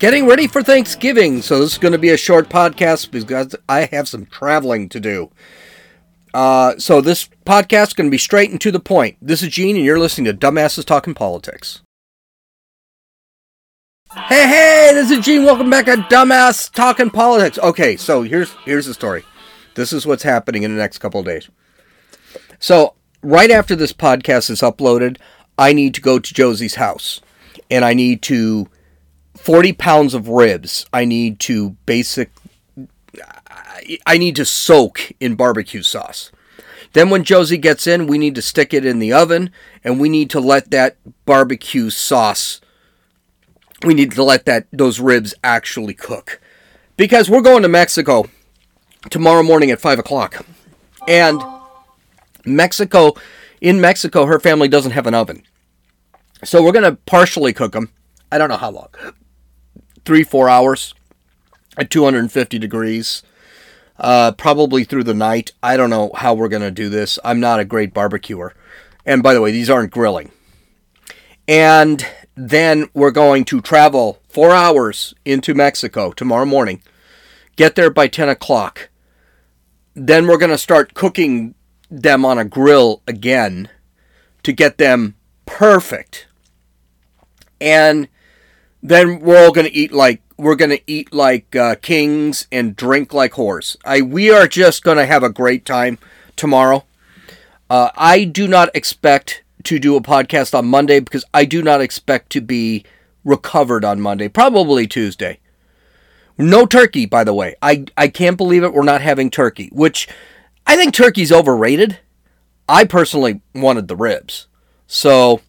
getting ready for Thanksgiving. So this is going to be a short podcast because I have some traveling to do. Uh, so this podcast is going to be straight and to the point. This is Gene, and you're listening to Dumbasses Talking Politics. Hey, hey, this is Gene. Welcome back to Dumbass Talking Politics. Okay, so here's here's the story. This is what's happening in the next couple of days. So right after this podcast is uploaded, I need to go to Josie's house, and I need to 40 pounds of ribs. I need to basic. I need to soak in barbecue sauce. Then when Josie gets in, we need to stick it in the oven, and we need to let that barbecue sauce we need to let that those ribs actually cook because we're going to Mexico tomorrow morning at five o'clock, and Mexico in Mexico her family doesn't have an oven, so we're gonna partially cook them. I don't know how long, three four hours at 250 degrees. Uh, probably through the night. I don't know how we're going to do this. I'm not a great barbecuer. And by the way, these aren't grilling. And then we're going to travel four hours into Mexico tomorrow morning. Get there by 10 o'clock. Then we're going to start cooking them on a grill again to get them perfect. And then we're all going to eat like we're going to eat like uh, kings and drink like whores. I we are just going to have a great time tomorrow. Uh, I do not expect to do a podcast on Monday because I do not expect to be recovered on Monday, probably Tuesday. No turkey, by the way. I, I can't believe it. We're not having turkey, which I think turkey's overrated. I personally wanted the ribs. So,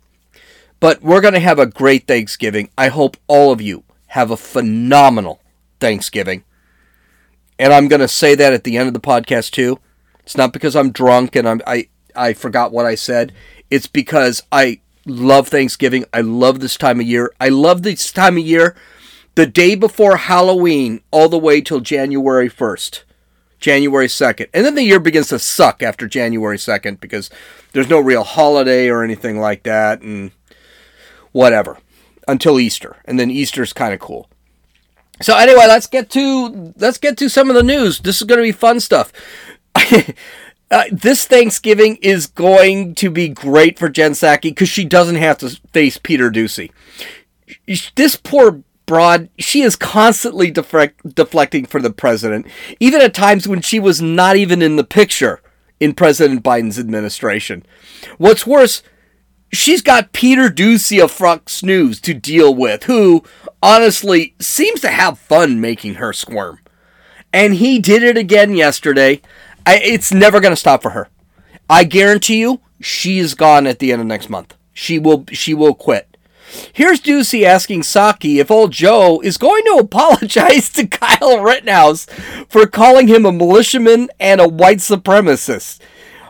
but we're going to have a great Thanksgiving. I hope all of you have a phenomenal Thanksgiving. And I'm going to say that at the end of the podcast too. It's not because I'm drunk and I'm I I forgot what I said. It's because I love Thanksgiving. I love this time of year. I love this time of year the day before Halloween all the way till January 1st. January 2nd. And then the year begins to suck after January 2nd because there's no real holiday or anything like that and whatever until Easter. And then Easter's kind of cool. So anyway, let's get to let's get to some of the news. This is going to be fun stuff. Uh, this Thanksgiving is going to be great for Jen Psaki because she doesn't have to face Peter Doocy. This poor broad, she is constantly deflect, deflecting for the president, even at times when she was not even in the picture in President Biden's administration. What's worse, she's got Peter Doocy of Fox News to deal with, who honestly seems to have fun making her squirm. And he did it again yesterday. I, it's never going to stop for her. I guarantee you, she is gone at the end of next month. She will she will quit. Here's Doocy asking Psaki if old Joe is going to apologize to Kyle Rittenhouse for calling him a militiaman and a white supremacist.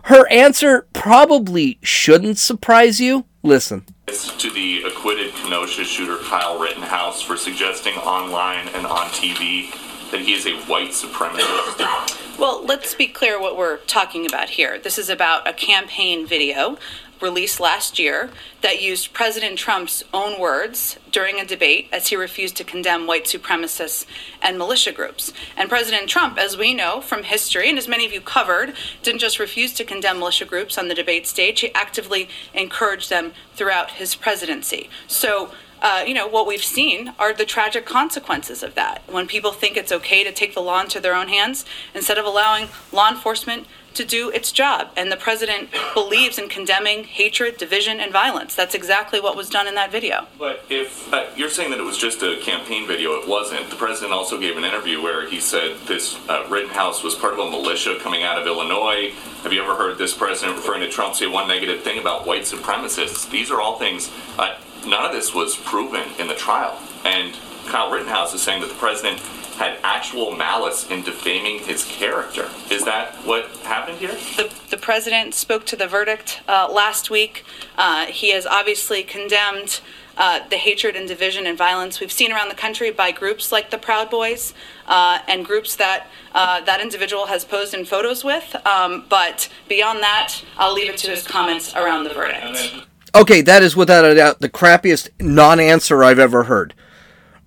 Her answer probably shouldn't surprise you. Listen. To the acquitted Kenosha shooter Kyle Rittenhouse for suggesting online and on TV that he is a white supremacist. Well, let's be clear what we're talking about here. This is about a campaign video released last year that used President Trump's own words during a debate as he refused to condemn white supremacists and militia groups. And President Trump, as we know from history, and as many of you covered, didn't just refuse to condemn militia groups on the debate stage, he actively encouraged them throughout his presidency. So uh, you know, what we've seen are the tragic consequences of that. When people think it's okay to take the law into their own hands instead of allowing law enforcement to do its job. And the president believes in condemning hatred, division, and violence. That's exactly what was done in that video. But if uh, you're saying that it was just a campaign video, it wasn't. The president also gave an interview where he said this uh, Rittenhouse was part of a militia coming out of Illinois. Have you ever heard this president referring to Trump say one negative thing about white supremacists? These are all things. Uh, none of this was proven in the trial. And Kyle Rittenhouse is saying that the president had actual malice in defaming his character. Is that what happened here? The, the president spoke to the verdict uh, last week. Uh, he has obviously condemned. Uh, the hatred and division and violence we've seen around the country by groups like the Proud Boys uh, and groups that uh, that individual has posed in photos with. Um, but beyond that, I'll leave it to his comments around the verdict. Okay, that is without a doubt the crappiest non answer I've ever heard.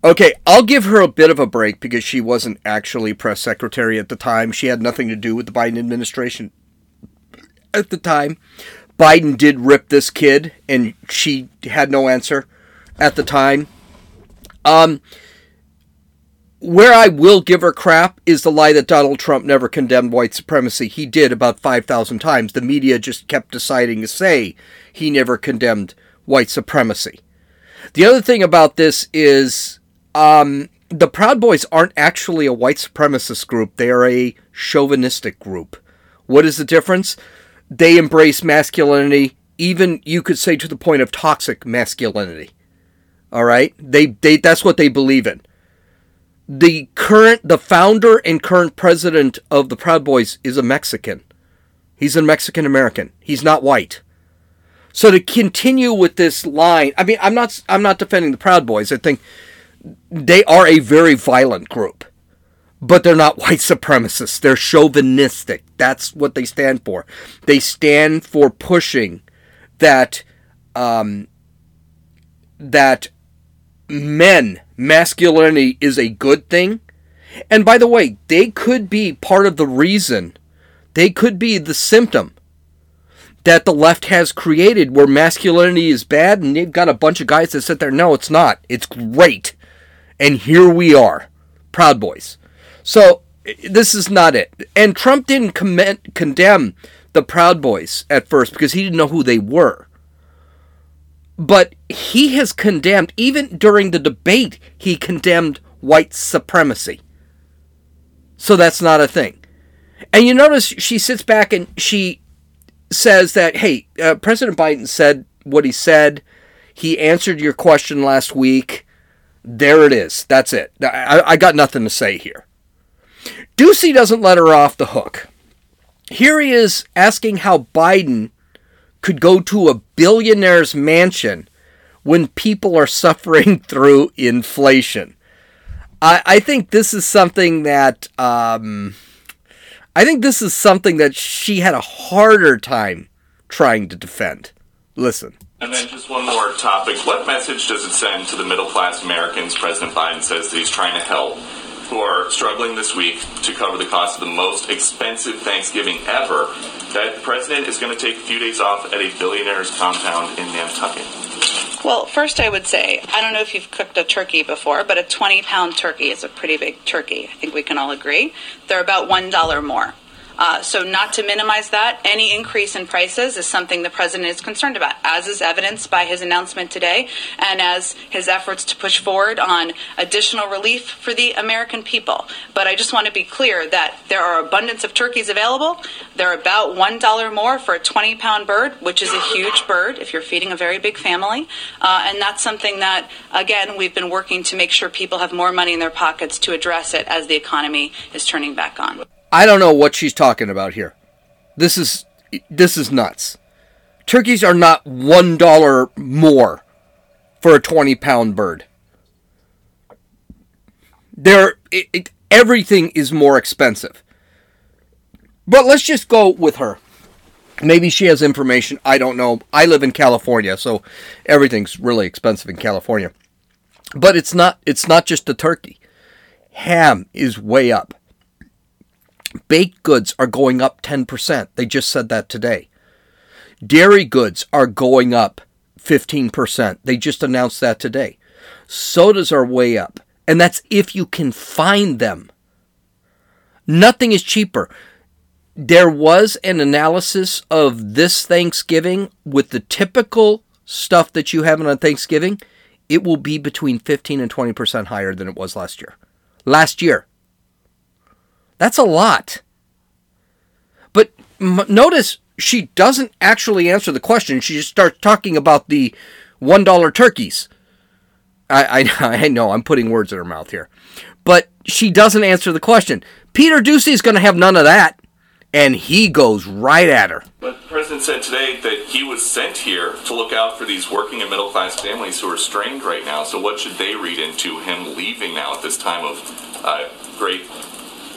Okay, I'll give her a bit of a break because she wasn't actually press secretary at the time. She had nothing to do with the Biden administration at the time. Biden did rip this kid, and she had no answer at the time. Um, where I will give her crap is the lie that Donald Trump never condemned white supremacy. He did about 5,000 times. The media just kept deciding to say he never condemned white supremacy. The other thing about this is um, the Proud Boys aren't actually a white supremacist group, they are a chauvinistic group. What is the difference? They embrace masculinity, even you could say to the point of toxic masculinity. All right? They, they that's what they believe in. The current the founder and current president of the Proud Boys is a Mexican. He's a Mexican American. He's not white. So to continue with this line, I mean, I'm not I'm not defending the Proud Boys. I think they are a very violent group, but they're not white supremacists. They're chauvinistic. That's what they stand for. They stand for pushing that um, that men masculinity is a good thing. And by the way, they could be part of the reason. They could be the symptom that the left has created where masculinity is bad and they've got a bunch of guys that sit there no it's not it's great and here we are proud boys. So this is not it. And trump didn't condemn the proud boys at first because he didn't know who they were. But he has condemned even during the debate he condemned white supremacy. So that's not a thing. And you notice she sits back and she says that, hey, uh, President Biden said what he said. He answered your question last week. There it is. That's it. I, I got nothing to say here. Doocy doesn't let her off the hook. Here he is asking how Biden could go to a billionaire's mansion when people are suffering through inflation. I, I think this is something that um, I think this is something that she had a harder time trying to defend. Listen. And then just one more topic. What message does it send to the middle class Americans President Biden says that he's trying to help who are struggling this week to cover the cost of the most expensive Thanksgiving ever that the president is going to take a few days off at a billionaire's compound in Nantucket? Well, first I would say, I don't know if you've cooked a turkey before, but a 20 pound turkey is a pretty big turkey. I think we can all agree. They're about $1 more. Uh, so, not to minimize that, any increase in prices is something the president is concerned about, as is evidenced by his announcement today and as his efforts to push forward on additional relief for the American people. But I just want to be clear that there are abundance of turkeys available. They're about $1 more for a 20 pound bird, which is a huge bird if you're feeding a very big family. Uh, and that's something that, again, we've been working to make sure people have more money in their pockets to address it as the economy is turning back on. I don't know what she's talking about here. This is this is nuts. Turkeys are not one dollar more for a twenty pound bird. There, everything is more expensive. But let's just go with her. Maybe she has information. I don't know. I live in California, so everything's really expensive in California. But it's not. It's not just the turkey. Ham is way up. Baked goods are going up 10%. They just said that today. Dairy goods are going up 15%. They just announced that today. Sodas are way up. And that's if you can find them. Nothing is cheaper. There was an analysis of this Thanksgiving with the typical stuff that you have on Thanksgiving. It will be between 15 and 20% higher than it was last year. Last year. That's a lot. But m- notice she doesn't actually answer the question. She just starts talking about the $1 turkeys. I, I, I know I'm putting words in her mouth here. But she doesn't answer the question. Peter is going to have none of that. And he goes right at her. But the president said today that he was sent here to look out for these working and middle class families who are strained right now. So, what should they read into him leaving now at this time of uh, great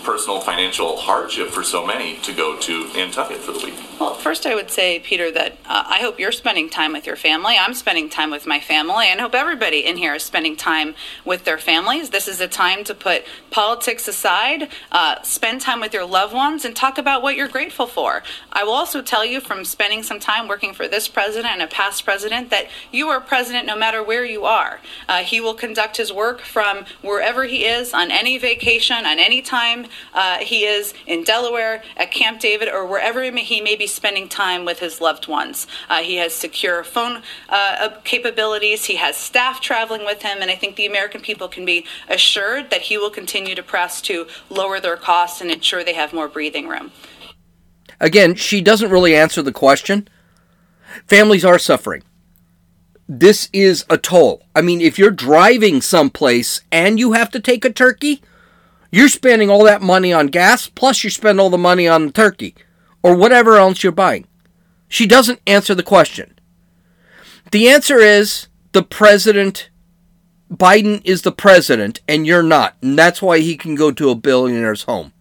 personal financial hardship for so many to go to Nantucket for the week. Well, first, I would say, Peter, that uh, I hope you're spending time with your family. I'm spending time with my family, and I hope everybody in here is spending time with their families. This is a time to put politics aside, uh, spend time with your loved ones, and talk about what you're grateful for. I will also tell you from spending some time working for this president and a past president that you are president no matter where you are. Uh, he will conduct his work from wherever he is on any vacation, on any time uh, he is in Delaware, at Camp David, or wherever he may be spending time with his loved ones. Uh, he has secure phone uh, capabilities, he has staff traveling with him, and I think the American people can be assured that he will continue to press to lower their costs and ensure they have more breathing room. Again, she doesn't really answer the question. Families are suffering. This is a toll. I mean, if you're driving someplace and you have to take a turkey, you're spending all that money on gas, plus you spend all the money on the turkey or whatever else you're buying. She doesn't answer the question. The answer is the president, Biden is the president, and you're not. And that's why he can go to a billionaire's home.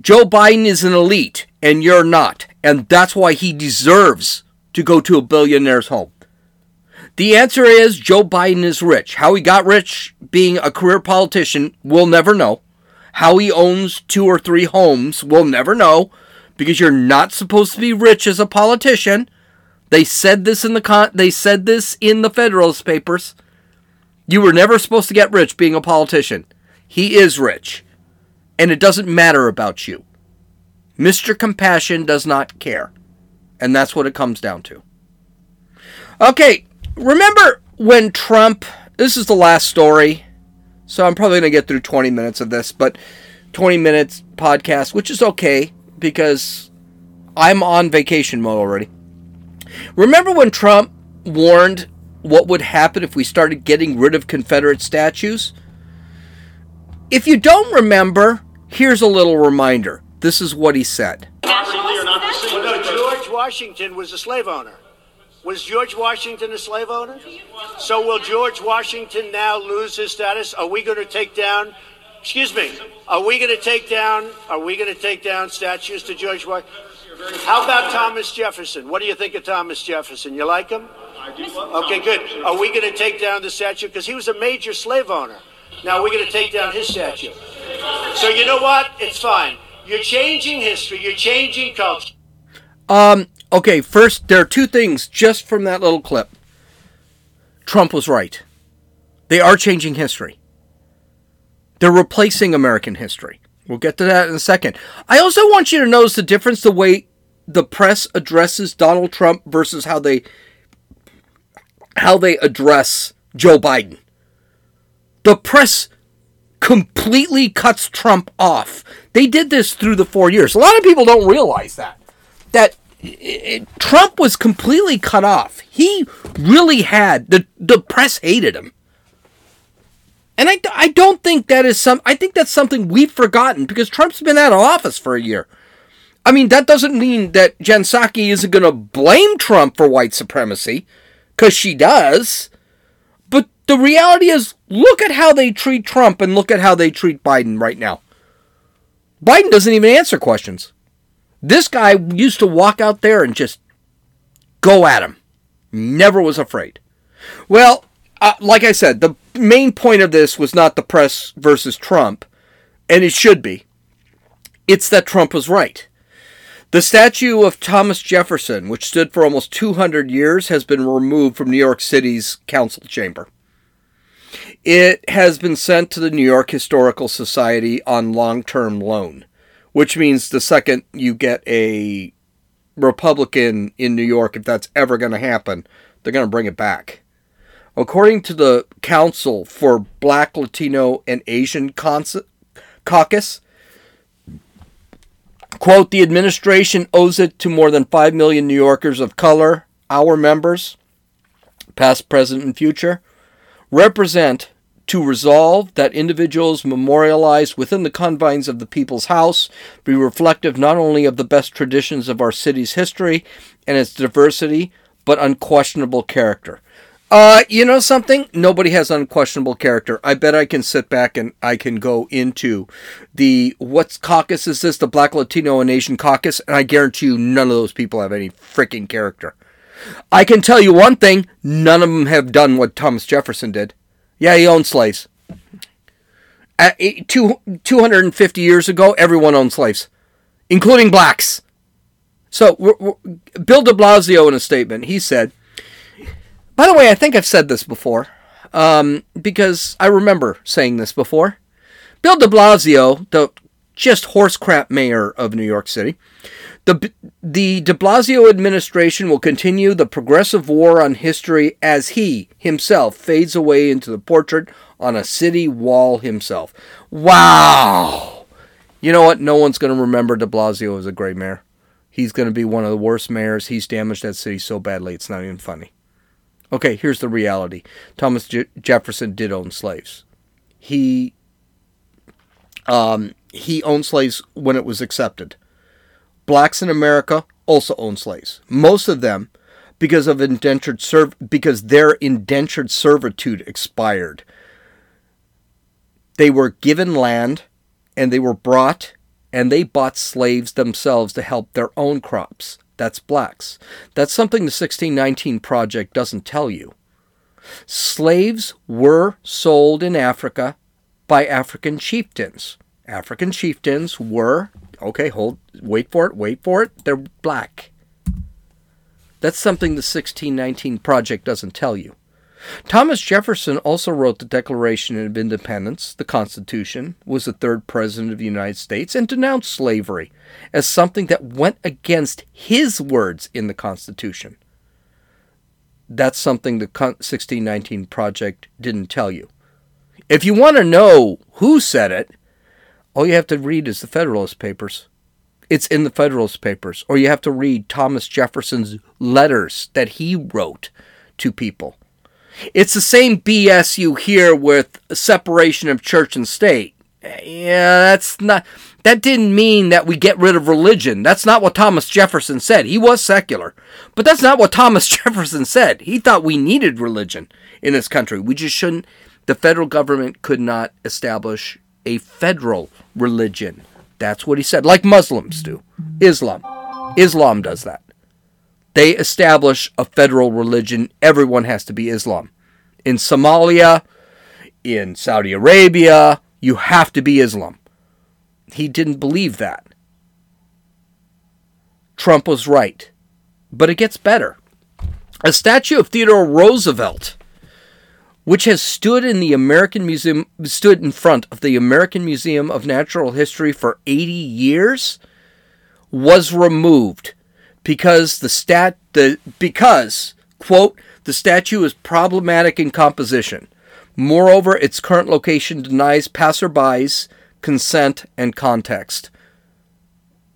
Joe Biden is an elite, and you're not. And that's why he deserves to go to a billionaire's home. The answer is Joe Biden is rich. How he got rich being a career politician, we'll never know. How he owns two or three homes, we'll never know because you're not supposed to be rich as a politician. They said this in the con- they said this in the Federalist Papers. You were never supposed to get rich being a politician. He is rich. And it doesn't matter about you. Mr. Compassion does not care. And that's what it comes down to. Okay, remember when Trump, this is the last story, so I'm probably going to get through 20 minutes of this, but 20 minutes podcast, which is okay because I'm on vacation mode already. Remember when Trump warned what would happen if we started getting rid of Confederate statues? If you don't remember, here's a little reminder. This is what he said. George Washington was a slave owner. Was George Washington a slave owner? So will George Washington now lose his status? Are we going to take down Excuse me. Are we going to take down? Are we going to take down statues to George Washington? How about Thomas Jefferson? What do you think of Thomas Jefferson? You like him? Okay, good. Are we going to take down the statue because he was a major slave owner? Now we're going to take down his statue. So you know what? It's fine. You're changing history. You're changing culture. Um. Okay. First, there are two things just from that little clip. Trump was right. They are changing history. They're replacing American history. We'll get to that in a second. I also want you to notice the difference the way the press addresses Donald Trump versus how they how they address Joe Biden. The press completely cuts Trump off. They did this through the 4 years. A lot of people don't realize that that it, Trump was completely cut off. He really had the the press hated him. And I, I don't think that is some. I think that's something we've forgotten because Trump's been out of office for a year. I mean, that doesn't mean that Jen Psaki isn't going to blame Trump for white supremacy, because she does. But the reality is, look at how they treat Trump and look at how they treat Biden right now. Biden doesn't even answer questions. This guy used to walk out there and just go at him. Never was afraid. Well, uh, like I said, the main point of this was not the press versus Trump, and it should be. It's that Trump was right. The statue of Thomas Jefferson, which stood for almost 200 years, has been removed from New York City's council chamber. It has been sent to the New York Historical Society on long term loan, which means the second you get a Republican in New York, if that's ever going to happen, they're going to bring it back. According to the Council for Black, Latino, and Asian Caucus, quote, the administration owes it to more than 5 million New Yorkers of color, our members, past, present, and future, represent to resolve that individuals memorialized within the confines of the People's House be reflective not only of the best traditions of our city's history and its diversity, but unquestionable character. Uh, you know something? Nobody has unquestionable character. I bet I can sit back and I can go into the what's caucus is this? The Black Latino and Asian Caucus, and I guarantee you none of those people have any freaking character. I can tell you one thing: none of them have done what Thomas Jefferson did. Yeah, he owned slaves. At eight, two, 250 years ago, everyone owned slaves, including blacks. So, we're, we're, Bill de Blasio, in a statement, he said, by the way, I think I've said this before, um, because I remember saying this before. Bill de Blasio, the just horse crap mayor of New York City, the, the de Blasio administration will continue the progressive war on history as he himself fades away into the portrait on a city wall himself. Wow! You know what? No one's going to remember de Blasio as a great mayor. He's going to be one of the worst mayors. He's damaged that city so badly, it's not even funny. Okay, here's the reality Thomas Jefferson did own slaves. He. Um, he owned slaves when it was accepted. Blacks in America also owned slaves. Most of them because of indentured serv- because their indentured servitude expired. They were given land and they were brought and they bought slaves themselves to help their own crops. That's blacks. That's something the 1619 Project doesn't tell you. Slaves were sold in Africa by African chieftains. African chieftains were, okay, hold, wait for it, wait for it, they're black. That's something the 1619 Project doesn't tell you. Thomas Jefferson also wrote the Declaration of Independence, the Constitution, was the third president of the United States, and denounced slavery as something that went against his words in the Constitution. That's something the 1619 Project didn't tell you. If you want to know who said it, all you have to read is the Federalist Papers. It's in the Federalist Papers. Or you have to read Thomas Jefferson's letters that he wrote to people. It's the same BS you hear with separation of church and state. Yeah, that's not. That didn't mean that we get rid of religion. That's not what Thomas Jefferson said. He was secular. But that's not what Thomas Jefferson said. He thought we needed religion in this country. We just shouldn't. The federal government could not establish a federal religion. That's what he said, like Muslims do. Islam. Islam does that. They establish a federal religion. Everyone has to be Islam. In Somalia, in Saudi Arabia, you have to be Islam. He didn't believe that. Trump was right. But it gets better. A statue of Theodore Roosevelt, which has stood in the American Museum stood in front of the American Museum of Natural History for 80 years, was removed because the stat the because quote the statue is problematic in composition. Moreover, its current location denies passerbys consent and context.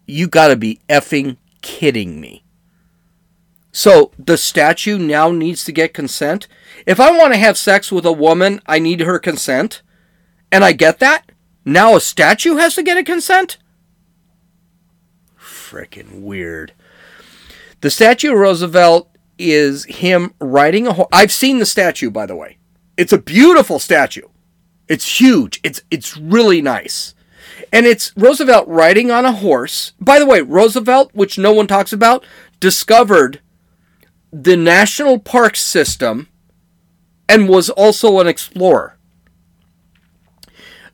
You gotta be effing kidding me. So the statue now needs to get consent? If I want to have sex with a woman, I need her consent? And I get that? Now a statue has to get a consent? Frickin' weird. The statue of Roosevelt is him riding a horse. I've seen the statue, by the way. It's a beautiful statue. It's huge. It's it's really nice. And it's Roosevelt riding on a horse. By the way, Roosevelt, which no one talks about, discovered the national park system and was also an explorer.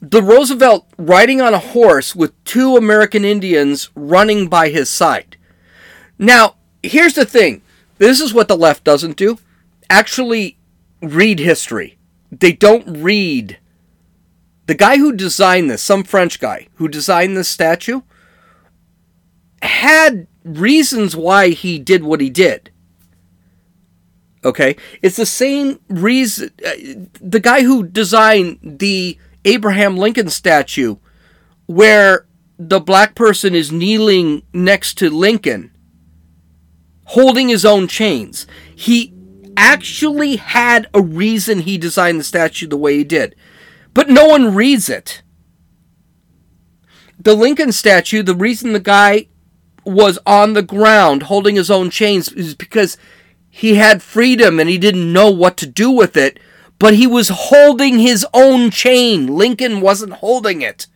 The Roosevelt riding on a horse with two American Indians running by his side. Now, here's the thing this is what the left doesn't do actually read history. They don't read. The guy who designed this, some French guy who designed this statue, had reasons why he did what he did. Okay? It's the same reason. Uh, the guy who designed the Abraham Lincoln statue, where the black person is kneeling next to Lincoln, holding his own chains. He actually had a reason he designed the statue the way he did, but no one reads it. The Lincoln statue, the reason the guy was on the ground holding his own chains is because he had freedom and he didn't know what to do with it, but he was holding his own chain. Lincoln wasn't holding it.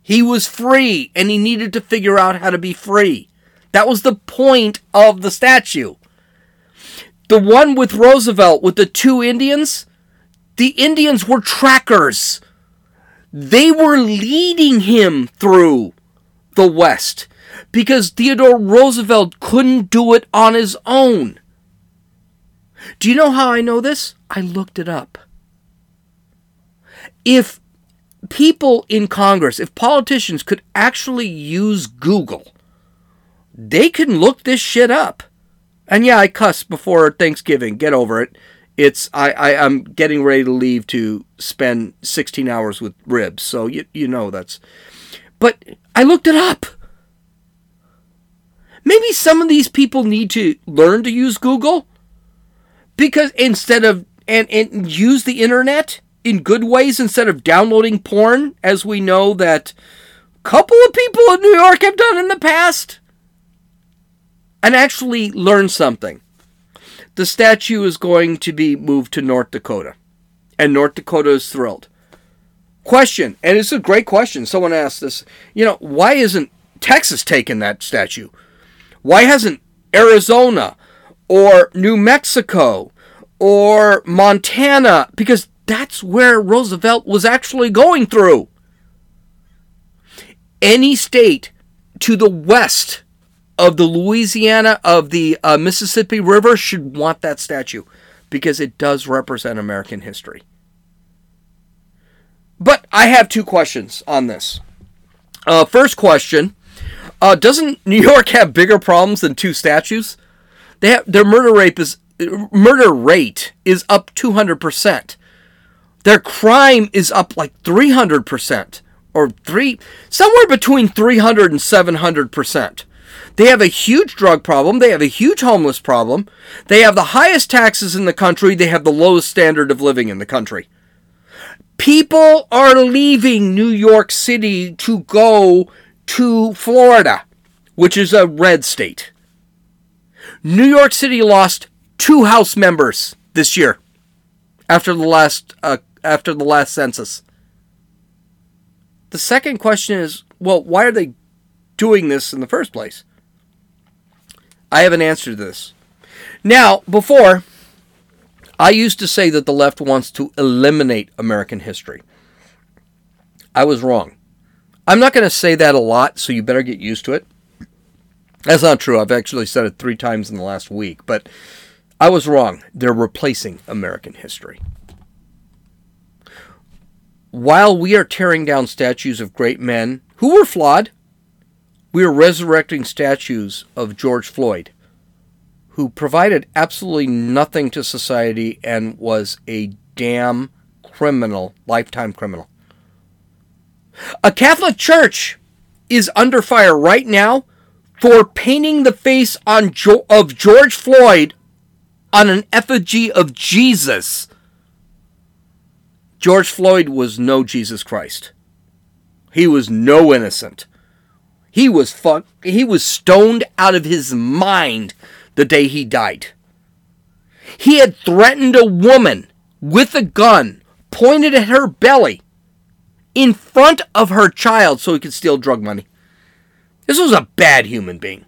He was free and he needed to figure out how to be free. That was the point of the statue. The one with Roosevelt with the two Indians, the Indians were trackers. They were leading him through the West because Theodore Roosevelt couldn't do it on his own. Do you know how I know this? I looked it up. If people in Congress, if politicians could actually use Google, they can look this shit up. And yeah, I cussed before Thanksgiving. Get over it. It's I, I I'm getting ready to leave to spend 16 hours with ribs. So you you know that's. But I looked it up. Maybe some of these people need to learn to use Google because instead of and, and use the internet in good ways instead of downloading porn, as we know that a couple of people in New York have done in the past, and actually learn something. The statue is going to be moved to North Dakota, and North Dakota is thrilled. Question, and it's a great question. Someone asked this, you know, why isn't Texas taking that statue? Why hasn't Arizona or New Mexico or Montana? Because that's where Roosevelt was actually going through. Any state to the west of the Louisiana, of the uh, Mississippi River, should want that statue because it does represent American history. But I have two questions on this. Uh, first question uh, Doesn't New York have bigger problems than two statues? They have, their murder rate is murder rate is up 200%. Their crime is up like 300% or 3 somewhere between 300 and 700%. They have a huge drug problem, they have a huge homeless problem. They have the highest taxes in the country, they have the lowest standard of living in the country. People are leaving New York City to go to Florida, which is a red state. New York City lost two House members this year after the last uh, after the last census. The second question is, well, why are they doing this in the first place? I have an answer to this. Now, before I used to say that the left wants to eliminate American history. I was wrong. I'm not going to say that a lot, so you better get used to it. That's not true. I've actually said it three times in the last week, but I was wrong. They're replacing American history. While we are tearing down statues of great men who were flawed, we are resurrecting statues of George Floyd, who provided absolutely nothing to society and was a damn criminal, lifetime criminal. A Catholic church is under fire right now for painting the face on jo- of George Floyd on an effigy of Jesus. George Floyd was no Jesus Christ. He was no innocent. He was fuck he was stoned out of his mind the day he died. He had threatened a woman with a gun pointed at her belly in front of her child so he could steal drug money. This was a bad human being.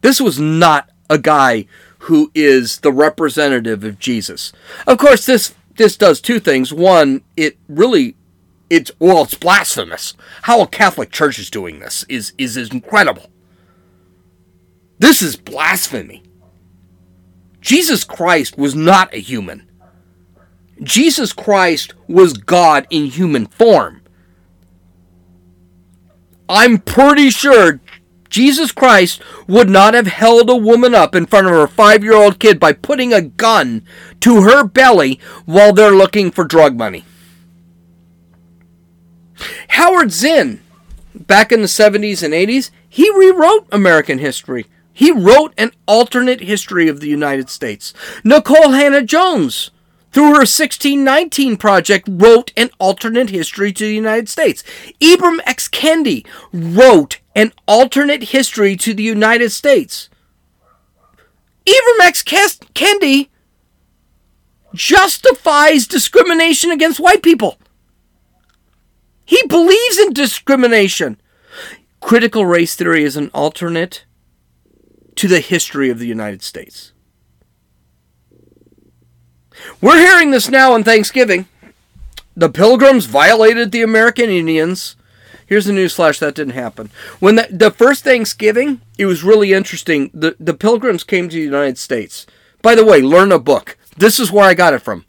This was not a guy who is the representative of Jesus. Of course, this this does two things. One, it really it's well, it's blasphemous. How a Catholic church is doing this is is, is incredible. This is blasphemy. Jesus Christ was not a human. Jesus Christ was God in human form. I'm pretty sure Jesus Christ would not have held a woman up in front of her five year old kid by putting a gun to her belly while they're looking for drug money. Howard Zinn, back in the 70s and 80s, he rewrote American history. He wrote an alternate history of the United States. Nicole Hannah-Jones through her 1619 project, wrote an alternate history to the United States. Ibram X. Kendi wrote an alternate history to the United States. Ibram X. Kendi justifies discrimination against white people. He believes in discrimination. Critical race theory is an alternate to the history of the United States. We're hearing this now on Thanksgiving. The Pilgrims violated the American Indians. Here's the newsflash that didn't happen. When the, the first Thanksgiving, it was really interesting. The, the Pilgrims came to the United States. By the way, learn a book. This is where I got it from.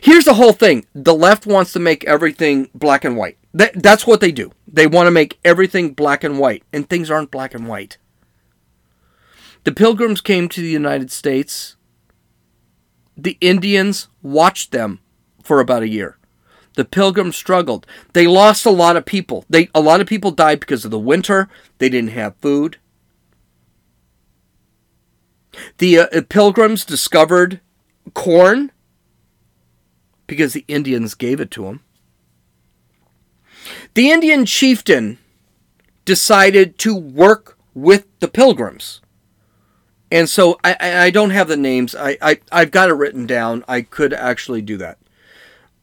Here's the whole thing the left wants to make everything black and white. That, that's what they do. They want to make everything black and white, and things aren't black and white. The Pilgrims came to the United States. The Indians watched them for about a year. The Pilgrims struggled. They lost a lot of people. They a lot of people died because of the winter. They didn't have food. The uh, Pilgrims discovered corn because the Indians gave it to them. The Indian chieftain decided to work with the Pilgrims. And so I, I don't have the names. I, I, I've got it written down. I could actually do that.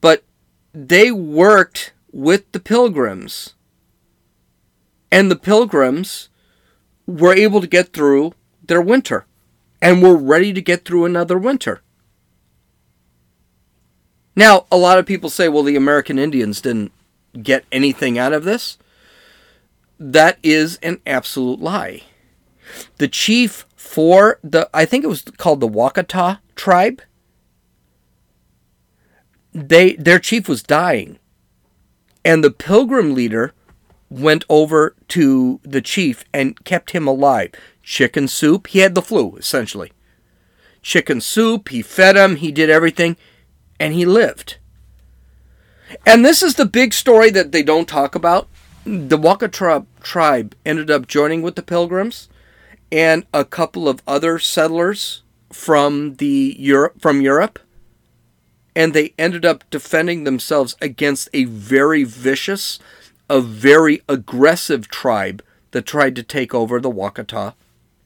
But they worked with the pilgrims. And the pilgrims were able to get through their winter and were ready to get through another winter. Now, a lot of people say, well, the American Indians didn't get anything out of this. That is an absolute lie. The chief for the I think it was called the Wakata tribe. They their chief was dying. And the pilgrim leader went over to the chief and kept him alive. Chicken soup, he had the flu essentially. Chicken soup, he fed him, he did everything and he lived. And this is the big story that they don't talk about. The Wakata tribe ended up joining with the pilgrims and a couple of other settlers from the Europe from Europe and they ended up defending themselves against a very vicious, a very aggressive tribe that tried to take over the Wakata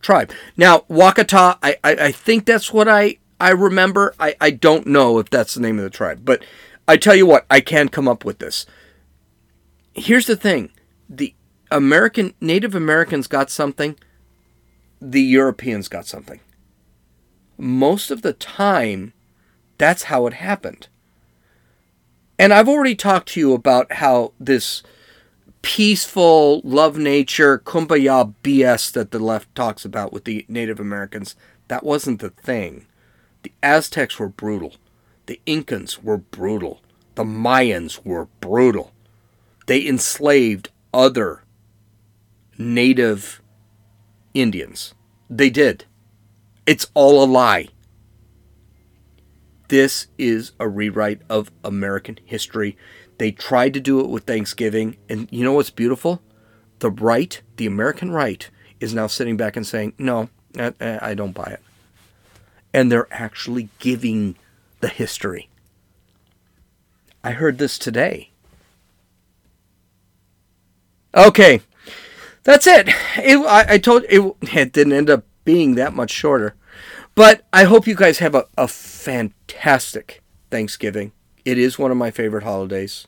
tribe. Now, Wakata, I, I, I think that's what I, I remember. I, I don't know if that's the name of the tribe, but I tell you what, I can come up with this. Here's the thing the American Native Americans got something the Europeans got something. Most of the time, that's how it happened. And I've already talked to you about how this peaceful, love nature, kumbaya BS that the left talks about with the Native Americans, that wasn't the thing. The Aztecs were brutal. The Incans were brutal. The Mayans were brutal. They enslaved other native Indians. They did. It's all a lie. This is a rewrite of American history. They tried to do it with Thanksgiving, and you know what's beautiful? The right, the American right, is now sitting back and saying, no, I, I don't buy it. And they're actually giving the history. I heard this today. Okay, that's it. it I, I, told it, it didn't end up being that much shorter, but I hope you guys have a, a fantastic Thanksgiving. It is one of my favorite holidays,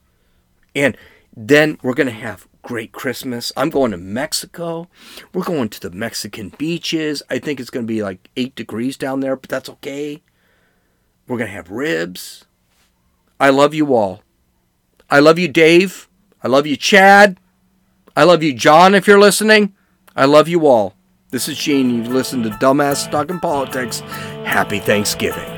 and then we're gonna have great Christmas. I'm going to Mexico. We're going to the Mexican beaches. I think it's going to be like eight degrees down there, but that's okay. We're going to have ribs. I love you all. I love you, Dave. I love you, Chad. I love you, John, if you're listening. I love you all. This is Gene. You've listened to Dumbass Talking Politics. Happy Thanksgiving.